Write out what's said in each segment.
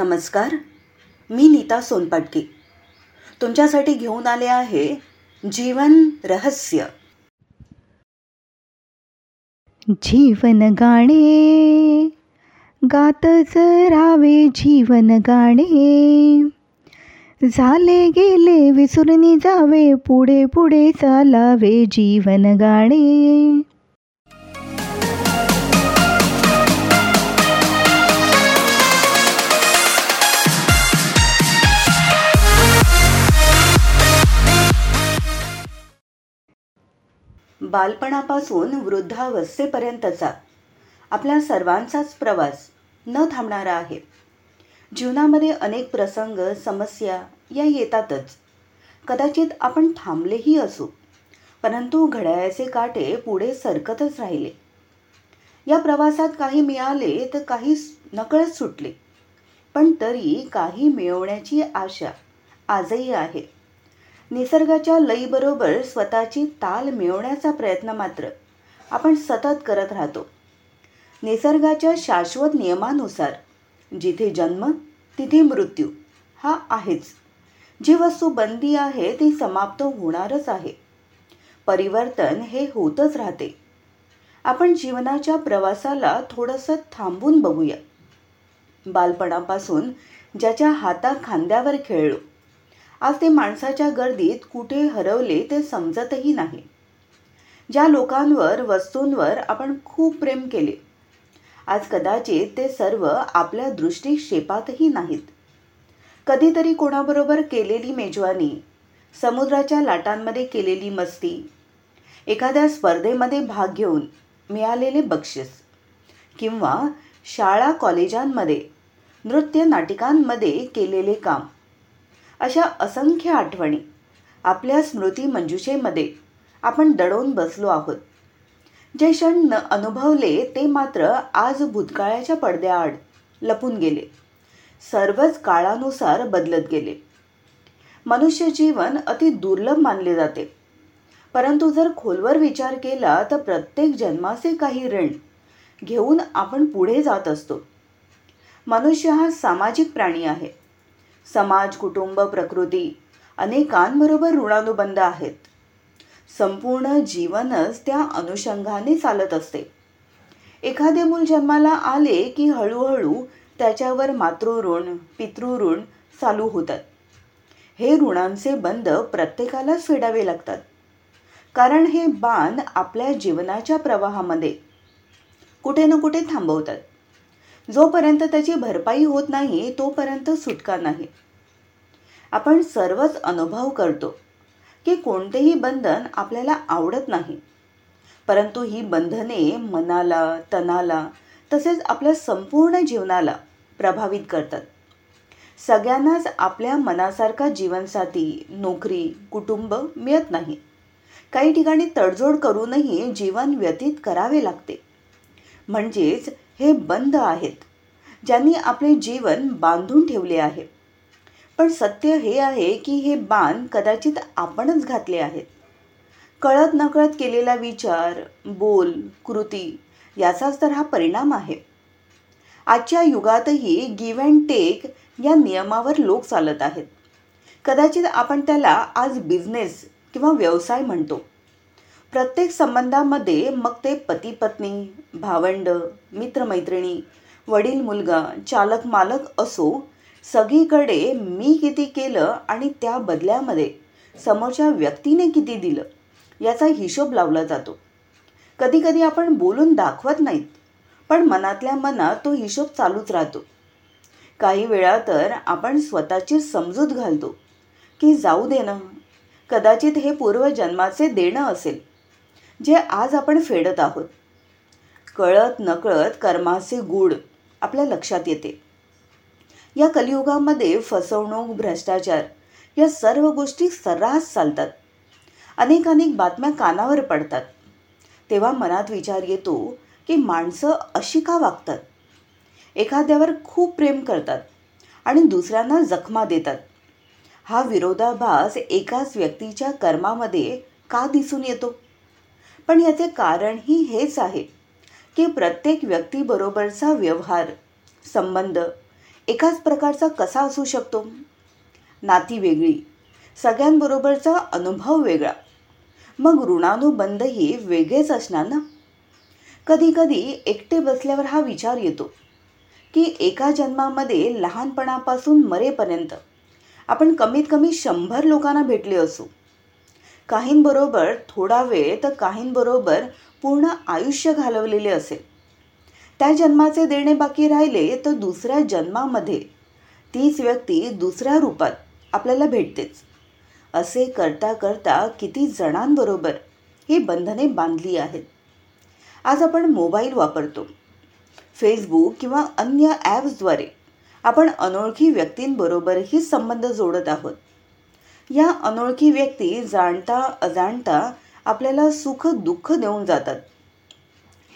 नमस्कार मी नीता सोनपाटकी. तुमच्यासाठी घेऊन आले आहे जीवन रहस्य. जीवन गाणे गातच जरावे जीवन गाणे. झाले गेले विसरून जावे पुढे पुढे चालावे जीवन गाणे. बालपणापासून वृद्धावस्थेपर्यंतचा आपल्या सर्वांचाच प्रवास न थांबणारा आहे. जीवनामध्ये अनेक प्रसंग समस्या या येतातच. कदाचित आपण थांबलेही असू परंतु घड्याळाचे काटे पुढे सरकतच राहिले. या प्रवासात काही मिळाले तर काही नकळत सुटले पण तरी काही मिळवण्याची आशा आजही आहे. निसर्गाच्या लईबरोबर स्वतःची ताल मिळवण्याचा प्रयत्न मात्र आपण सतत करत राहतो. निसर्गाच्या शाश्वत नियमानुसार जिथे जन्म तिथे मृत्यू हा आहेच. जी वस्तू बंदी आहे ती समाप्त होणारच आहे. परिवर्तन हे होतच राहते. आपण जीवनाच्या प्रवासाला थोडंसं थांबून बघूया. बालपणापासून ज्याच्या हाता खांद्यावर खेळलो आज ते माणसाच्या गर्दीत कुठे हरवले ते समजतही नाही. ज्या लोकांवर वस्तूंवर आपण खूप प्रेम केले आज कदाचित ते सर्व आपल्या दृष्टीक्षेपातही नाहीत. कधीतरी कोणाबरोबर केलेली मेजवानी समुद्राच्या लाटांमध्ये केलेली मस्ती एखाद्या स्पर्धेमध्ये भाग घेऊन मिळालेले बक्षीस किंवा शाळा कॉलेजांमध्ये नृत्य नाटिकांमध्ये केलेले काम अशा असंख्य आठवणी आपल्या स्मृती मंजुषेमध्ये आपण दडवून बसलो आहोत. जे क्षण न अनुभवले ते मात्र आज भूतकाळाच्या पडद्याआड लपून गेले. सर्वच काळानुसार बदलत गेले. मनुष्य जीवन अति दुर्लभ मानले जाते. परंतु जर खोलवर विचार केला तर प्रत्येक जन्माचे काही ऋण घेऊन आपण पुढे जात असतो. मनुष्य हा सामाजिक प्राणी आहे. समाज कुटुंब प्रकृती अनेकांबरोबर ऋणानुबंध आहेत. संपूर्ण जीवनच त्या अनुषंगाने चालत असते. एखादे मूल जन्माला आले की हळूहळू त्याच्यावर मातृऋण पितृऋण चालू होतात. हे ऋणांचे बंध प्रत्येकालाच फेडावे लागतात. कारण हे बाण आपल्या जीवनाच्या प्रवाहामध्ये कुठे ना कुठे थांबवतात. जोपर्यंत त्याची भरपाई होत नाही तोपर्यंत सुटका नाही. आपण सर्वच अनुभव करतो की कोणतेही बंधन आपल्याला आवडत नाही. परंतु ही बंधने मनाला तनाला तसेच आपल्या संपूर्ण जीवनाला प्रभावित करतात. सगळ्यांनाच आपल्या मनासारखा जीवनसाथी नोकरी कुटुंब मिळत नाही. काही ठिकाणी तडजोड करूनही जीवन व्यतीत करावे लागते. म्हणजेच हे बंद आहेत ज्यांनी आपले जीवन बांधून ठेवले आहे. पण सत्य हे आहे की हे बाण कदाचित आपणच घातले आहेत. कळत नकळत केलेला विचार बोल कृती याचाच तर हा परिणाम आहे. आजच्या युगातही गिव्ह अँड टेक या नियमावर लोक चालत आहेत. कदाचित आपण त्याला आज बिझनेस किंवा व्यवसाय म्हणतो. प्रत्येक संबंधामध्ये मग ते पती पत्नी भावंड मित्रमैत्रिणी वडील मुलगा चालक मालक असो सगळीकडे मी किती केलं आणि त्या बदल्यामध्ये समोरच्या व्यक्तीने किती दिलं याचा हिशोब लावला जातो. कधीकधी आपण बोलून दाखवत नाहीत पण मनातल्या मनात तो हिशोब चालूच राहतो. काही वेळा तर आपण स्वतःची समजूत घालतो की जाऊ दे ना कदाचित हे पूर्वजन्माचे देणं असेल. जे आज आपण फेडत आहोत. कळत नकळत कर्माचे गूढ आपल्या लक्षात येते. या कलियुगामध्ये फसवणूक भ्रष्टाचार या सर्व गोष्टी सर्रास चालतात. अनेक अनेक बातम्या कानावर पडतात. तेव्हा मनात विचार येतो की माणसं अशी का वागतात? एखाद्यावर खूप प्रेम करतात आणि दुसऱ्यांना जखमा देतात. हा विरोधाभास एकाच व्यक्तीच्या कर्मामध्ये का दिसून येतो? पण याचे कारणही हेच आहे की प्रत्येक व्यक्तीबरोबरचा व्यवहार संबंध एकाच प्रकारचा कसा असू शकतो? नाती वेगळी सगळ्यांबरोबरचा अनुभव वेगळा मग ऋणानुबंधही वेगळेच असणार ना? कधीकधी एकटे बसल्यावर हा विचार येतो की एका जन्मामध्ये लहानपणापासून मरेपर्यंत आपण कमीत कमी शंभर लोकांना भेटले असू काहींबरोबर थोडा वेळ तर काहींबरोबर पूर्ण आयुष्य घालवलेले असेल. त्या जन्माचे देणे बाकी राहिले तर दुसऱ्या जन्मामध्ये तीच व्यक्ती दुसऱ्या रूपात आपल्याला भेटतेच. असे करता करता किती जणांबरोबर ही बंधने बांधली आहेत. आज आपण मोबाईल वापरतो. फेसबुक किंवा अन्य ॲप्सद्वारे आपण अनोळखी व्यक्तींबरोबरही संबंध जोडत आहोत. या अनोळखी व्यक्ती जाणता अजाणता आपल्याला सुख दुःख देऊन जातात.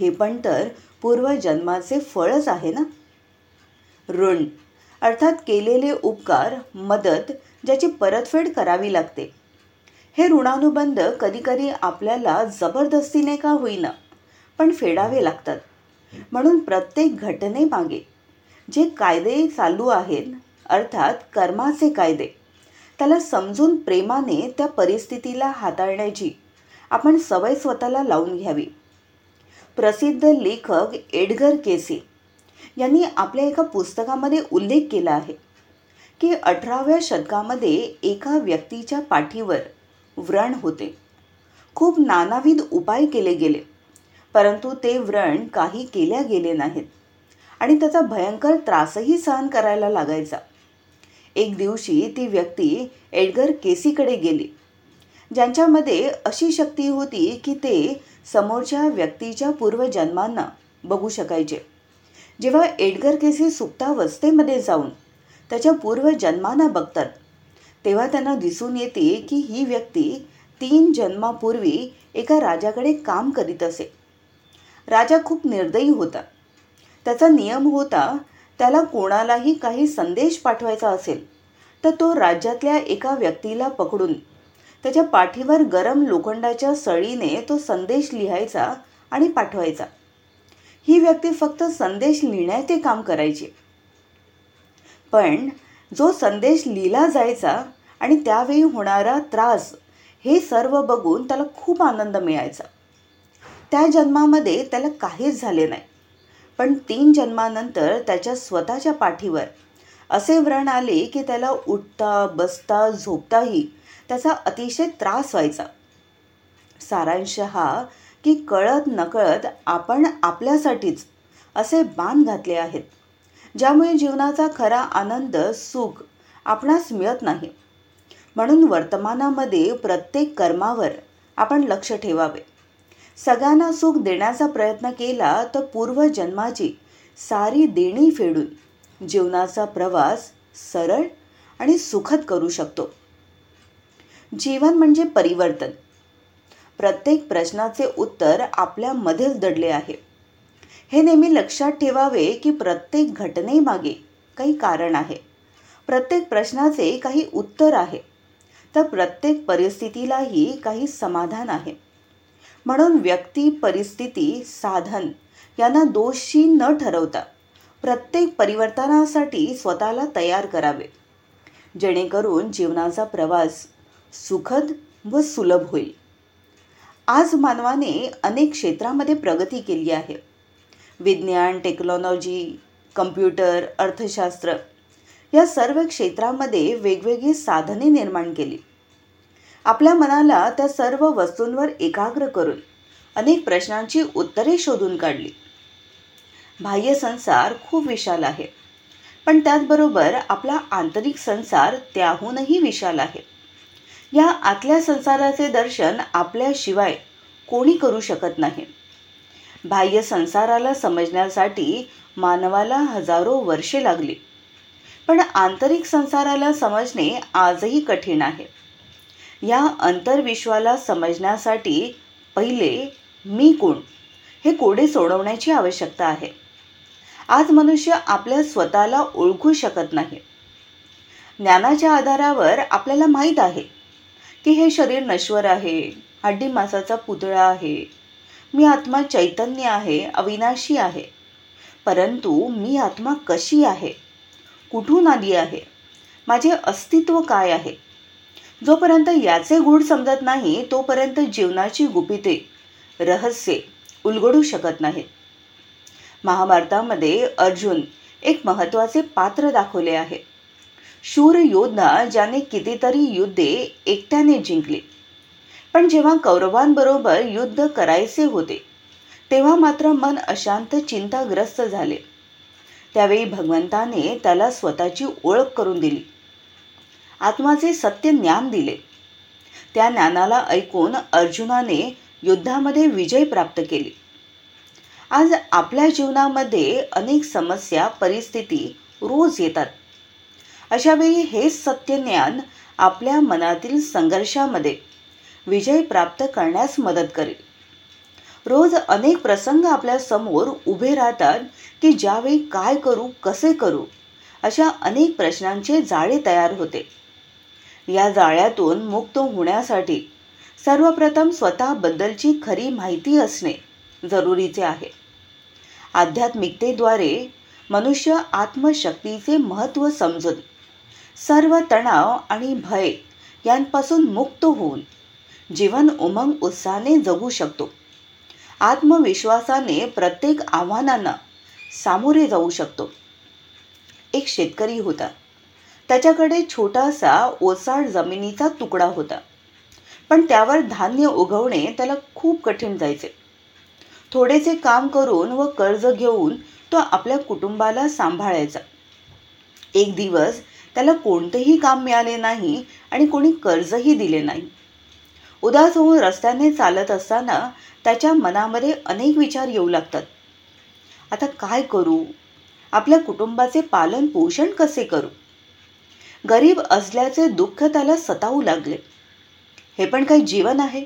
हे पण तर पूर्वजन्माचे फळच आहे ना? ऋण अर्थात केलेले उपकार मदत ज्याची परतफेड करावी लागते. हे ऋणानुबंध कधीकधी आपल्याला जबरदस्तीने का होईना पण फेडावे लागतात. म्हणून प्रत्येक घटनेमागे जे कायदे चालू आहेत अर्थात कर्माचे कायदे त्याला समजून प्रेमाने त्या परिस्थितीला हाताळण्याची आपण सवय स्वतःला लावून घ्यावी. प्रसिद्ध लेखक एडगर केसी यांनी आपल्या एका पुस्तकामध्ये उल्लेख केला आहे की अठराव्या शतकामध्ये एका व्यक्तीच्या पाठीवर व्रण होते. खूप नानाविध उपाय केले गेले परंतु ते व्रण काही केल्या गेले नाहीत आणि त्याचा भयंकर त्रासही सहन करायला लागायचा. एक दिवशी ती व्यक्ती एडगर केसीकडे गेली. ज्यांच्यामध्ये अशी शक्ती होती की ते समोरच्या व्यक्तीच्या पूर्वजन्मांना बघू शकायचे. जेव्हा एडगर केसी सुप्तावस्थेमध्ये जाऊन त्याच्या पूर्वजन्मांना बघतात तेव्हा त्यांना दिसून येते की ही व्यक्ती तीन जन्मापूर्वी एका राजाकडे काम करीत असे. राजा खूप निर्दयी होता. त्याचा नियम होता त्याला कोणालाही काही संदेश पाठवायचा असेल तर तो राज्यातल्या एका व्यक्तीला पकडून त्याच्या पाठीवर गरम लोखंडाच्या सळीने तो संदेश लिहायचा आणि पाठवायचा. ही व्यक्ती फक्त संदेश लिहिण्याचे काम करायची. पण जो संदेश लिहिला जायचा आणि त्यावेळी होणारा त्रास हे सर्व बघून त्याला खूप आनंद मिळायचा. त्या जन्मामध्ये त्याला काहीच झाले नाही. पण तीन जन्मानंतर त्याच्या स्वतःच्या पाठीवर असे व्रण आले की त्याला उठता बसता झोपताही त्याचा अतिशय त्रास व्हायचा. सारांश हा की कळत नकळत आपण आपल्यासाठीच असे बाण घातले आहेत ज्यामुळे जीवनाचा खरा आनंद सुख आपणास मिळत नाही. म्हणून वर्तमानामध्ये प्रत्येक कर्मावर आपण लक्ष ठेवावे. सगळ्यांना सुख देण्याचा प्रयत्न केला तर पूर्वजन्माची सारी देणी फेडून जीवनाचा प्रवास सरळ आणि सुखद करू शकतो. जीवन म्हणजे परिवर्तन. प्रत्येक प्रश्नाचे उत्तर आपल्यामध्येच दडले आहे. हे नेहमी लक्षात ठेवावे की प्रत्येक घटनेमागे काही कारण आहे. प्रत्येक प्रश्नाचे काही उत्तर आहे. तर प्रत्येक परिस्थितीलाही काही समाधान आहे. म्हणून व्यक्ती परिस्थिती साधन यांना दोषी न ठरवता प्रत्येक परिवर्तनासाठी स्वतःला तयार करावे. जेणेकरून जीवनाचा प्रवास सुखद व सुलभ होईल. आज मानवाने अनेक क्षेत्रामध्ये प्रगती केली आहे. विज्ञान टेक्नॉलॉजी कम्प्युटर अर्थशास्त्र या सर्व क्षेत्रामध्ये वेगवेगळी साधने निर्माण केली. आपल्या मनाला त्या सर्व वस्तूंवर एकाग्र करून अनेक प्रश्नांची उत्तरे शोधून काढली. बाह्य संसार खूप विशाल आहे. पण त्याचबरोबर आपला आंतरिक संसार त्याहूनही विशाल आहे. या आतल्या संसाराचे दर्शन आपल्याशिवाय कोणी करू शकत नाही. बाह्य संसाराला समजण्यासाठी मानवाला हजारो वर्षे लागली. पण आंतरिक संसाराला समजणे आजही कठीण आहे. या अंतर्विश्वाला समजण्यासाठी पहिले मी कोण हे कोडे सोडवण्याची आवश्यकता आहे. आज मनुष्य आपल्या स्वतःला ओळखू शकत नाही. ज्ञानाच्या आधारावर आपल्याला माहीत आहे की हे शरीर नश्वर आहे हड्डी मासाचा पुतळा आहे मी आत्मा चैतन्य आहे अविनाशी आहे परंतु मी आत्मा कशी आहे कुठून आली आहे माझे अस्तित्व काय आहे जोपर्यंत याचे गुढ समजत नाही तोपर्यंत जीवनाची गुपिते रहस्ये उलगडू शकत नाहीत. महाभारतामध्ये अर्जुन एक महत्त्वाचे पात्र दाखवले आहे. शूर योद्धा ज्याने कितीतरी युद्धे एकट्याने जिंकली. पण जेव्हा कौरवांबरोबर युद्ध करायचे होते तेव्हा मात्र मन अशांत चिंताग्रस्त झाले. त्यावेळी भगवंताने त्याला स्वतःची ओळख करून दिली. आत्माचे सत्य ज्ञान दिले. त्या ज्ञानाला ऐकून अर्जुनाने युद्धामध्ये विजय प्राप्त केली. आज आपल्या जीवनामध्ये अनेक समस्या परिस्थिती रोज येतात. अशावेळी हेच सत्य ज्ञान आपल्या मनातील संघर्षामध्ये विजय प्राप्त करण्यास मदत करेल. रोज अनेक प्रसंग आपल्यासमोर उभे राहतात की ज्यावेळी काय करू कसे करू अशा अनेक प्रश्नांचे जाळे तयार होते. या जाळ्यातून मुक्त होण्यासाठी सर्वप्रथम स्वतःबद्दलची खरी माहिती असणे जरुरीचे आहे. आध्यात्मिकतेद्वारे मनुष्य आत्मशक्तीचे महत्त्व समजून सर्व तणाव आणि भय यांपासून मुक्त होऊन जीवन उमंग उत्साहाने जगू शकतो. आत्मविश्वासाने प्रत्येक आव्हानांना सामोरे जाऊ शकतो. एक शेतकरी होता. त्याच्याकडे छोटासा ओसाड जमिनीचा तुकडा होता. पण त्यावर धान्य उगवणे त्याला खूप कठीण जायचे. थोडेसे काम करून व कर्ज घेऊन तो आपल्या कुटुंबाला सांभाळायचा. एक दिवस त्याला कोणतेही काम मिळाले नाही आणि कोणी कर्जही दिले नाही. उदास होऊन रस्त्याने चालत असताना त्याच्या मनामध्ये अनेक विचार येऊ लागतात. आता काय करू? आपल्या कुटुंबाचे पालन पोषण कसे करू? गरीब असल्याचे दुःख त्याला सतावू लागले. हे पण काही जीवन आहे.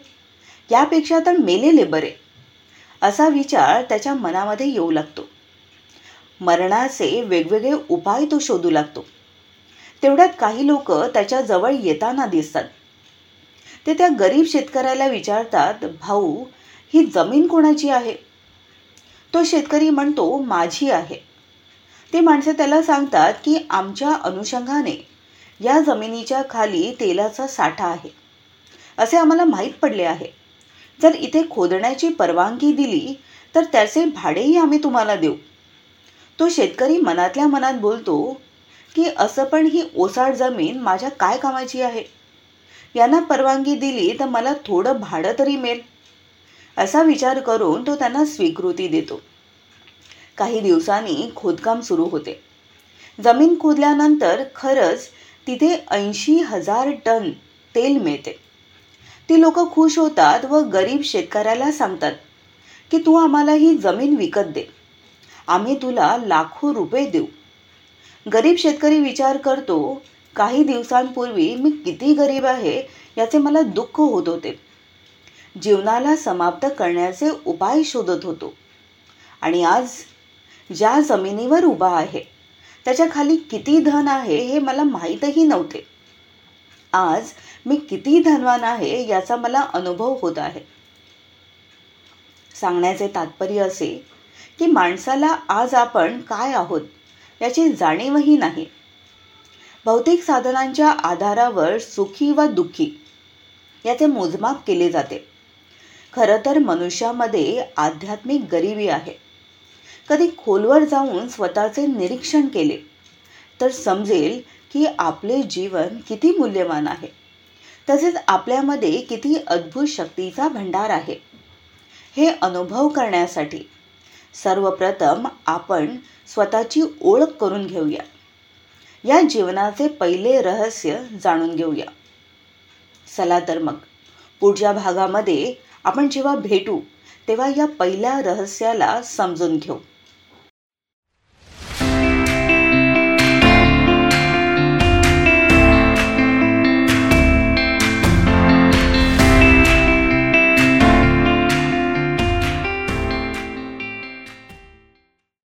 यापेक्षा तर मेलेले बरे. असा विचार त्याच्या मनामध्ये येऊ लागतो. मरणाचे वेगवेगळे उपाय तो शोधू लागतो. तेवढ्यात काही लोक त्याच्याजवळ येताना दिसतात. ते त्या गरीब शेतकऱ्याला विचारतात भाऊ ही जमीन कोणाची आहे? तो शेतकरी म्हणतो माझी आहे. ते माणसे त्याला सांगतात की आमच्या अनुषंगाने या जमिनीच्या खाली तेलाचा साठा आहे. असे आम्हाला माहीत पडले आहे. जर इथे खोदण्याची परवानगी दिली तर त्याचे भाडेही आम्ही तुम्हाला देऊ. तो शेतकरी मनातल्या मनात बोलतो की असं पण ही ओसाड जमीन माझ्या काय कामाची आहे? यांना परवानगी दिली तर मला थोडं भाडं तरी मिळेल. असा विचार करून तो त्यांना स्वीकृती देतो. काही दिवसांनी खोदकाम सुरू होते. जमीन खोदल्यानंतर खरंच तिथे ऐंशी हजार टन तेल मिळते. ती लोक खुश होतात व गरीब शेतकऱ्याला सांगतात की तू आम्हाला ही जमीन विकत दे. आम्ही तुला लाखो रुपये देऊ. गरीब शेतकरी विचार करतो काही दिवसांपूर्वी मी किती गरीब आहे याचे मला दुःख होत होते. जीवनाला समाप्त करण्याचे उपाय शोधत होतो. आणि आज ज्या जमिनीवर उभा आहे त्याच्याखाली किती धन आहे हे मला माहीतही नव्हते. आज मी किती धनवान आहे याचा मला अनुभव होत आहे. सांगण्याचे तात्पर्य असे की माणसाला आज आपण काय आहोत याची जाणीवही नाही. भौतिक साधनांच्या आधारावर सुखी व दुःखी याचे मोजमाप केले जाते. खरं तर मनुष्यामध्ये आध्यात्मिक गरिबी आहे. कधी खोलवर जाऊन स्वतःचे निरीक्षण केले तर समजेल की आपले जीवन किती मूल्यवान आहे. तसेच आपल्यामध्ये किती अद्भुत शक्तीचा भंडार आहे. हे अनुभव करण्यासाठी सर्वप्रथम आपण स्वतःची ओळख करून घेऊया. या जीवनाचे पहिले रहस्य जाणून घेऊया. चला तर मग पुढच्या भागामध्ये आपण जेव्हा भेटू तेव्हा या पहिल्या रहस्याला समजून घेऊ.